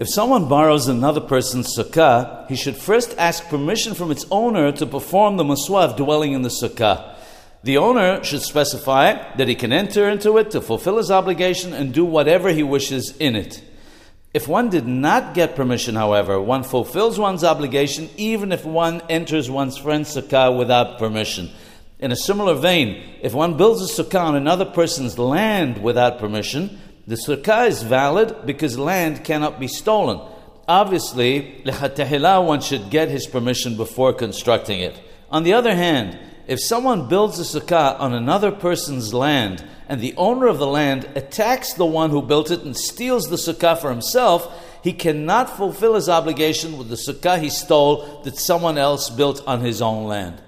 If someone borrows another person's sukkah, he should first ask permission from its owner to perform the mitzvah dwelling in the sukkah. The owner should specify that he can enter into it to fulfill his obligation and do whatever he wishes in it. If one did not get permission, however, one fulfills one's obligation even if one enters one's friend's sukkah without permission. In a similar vein, if one builds a sukkah on another person's land without permission, the sukkah is valid because land cannot be stolen. Obviously, one should get his permission before constructing it. On the other hand, if someone builds a sukkah on another person's land and the owner of the land attacks the one who built it and steals the sukkah for himself, he cannot fulfill his obligation with the sukkah he stole that someone else built on his own land.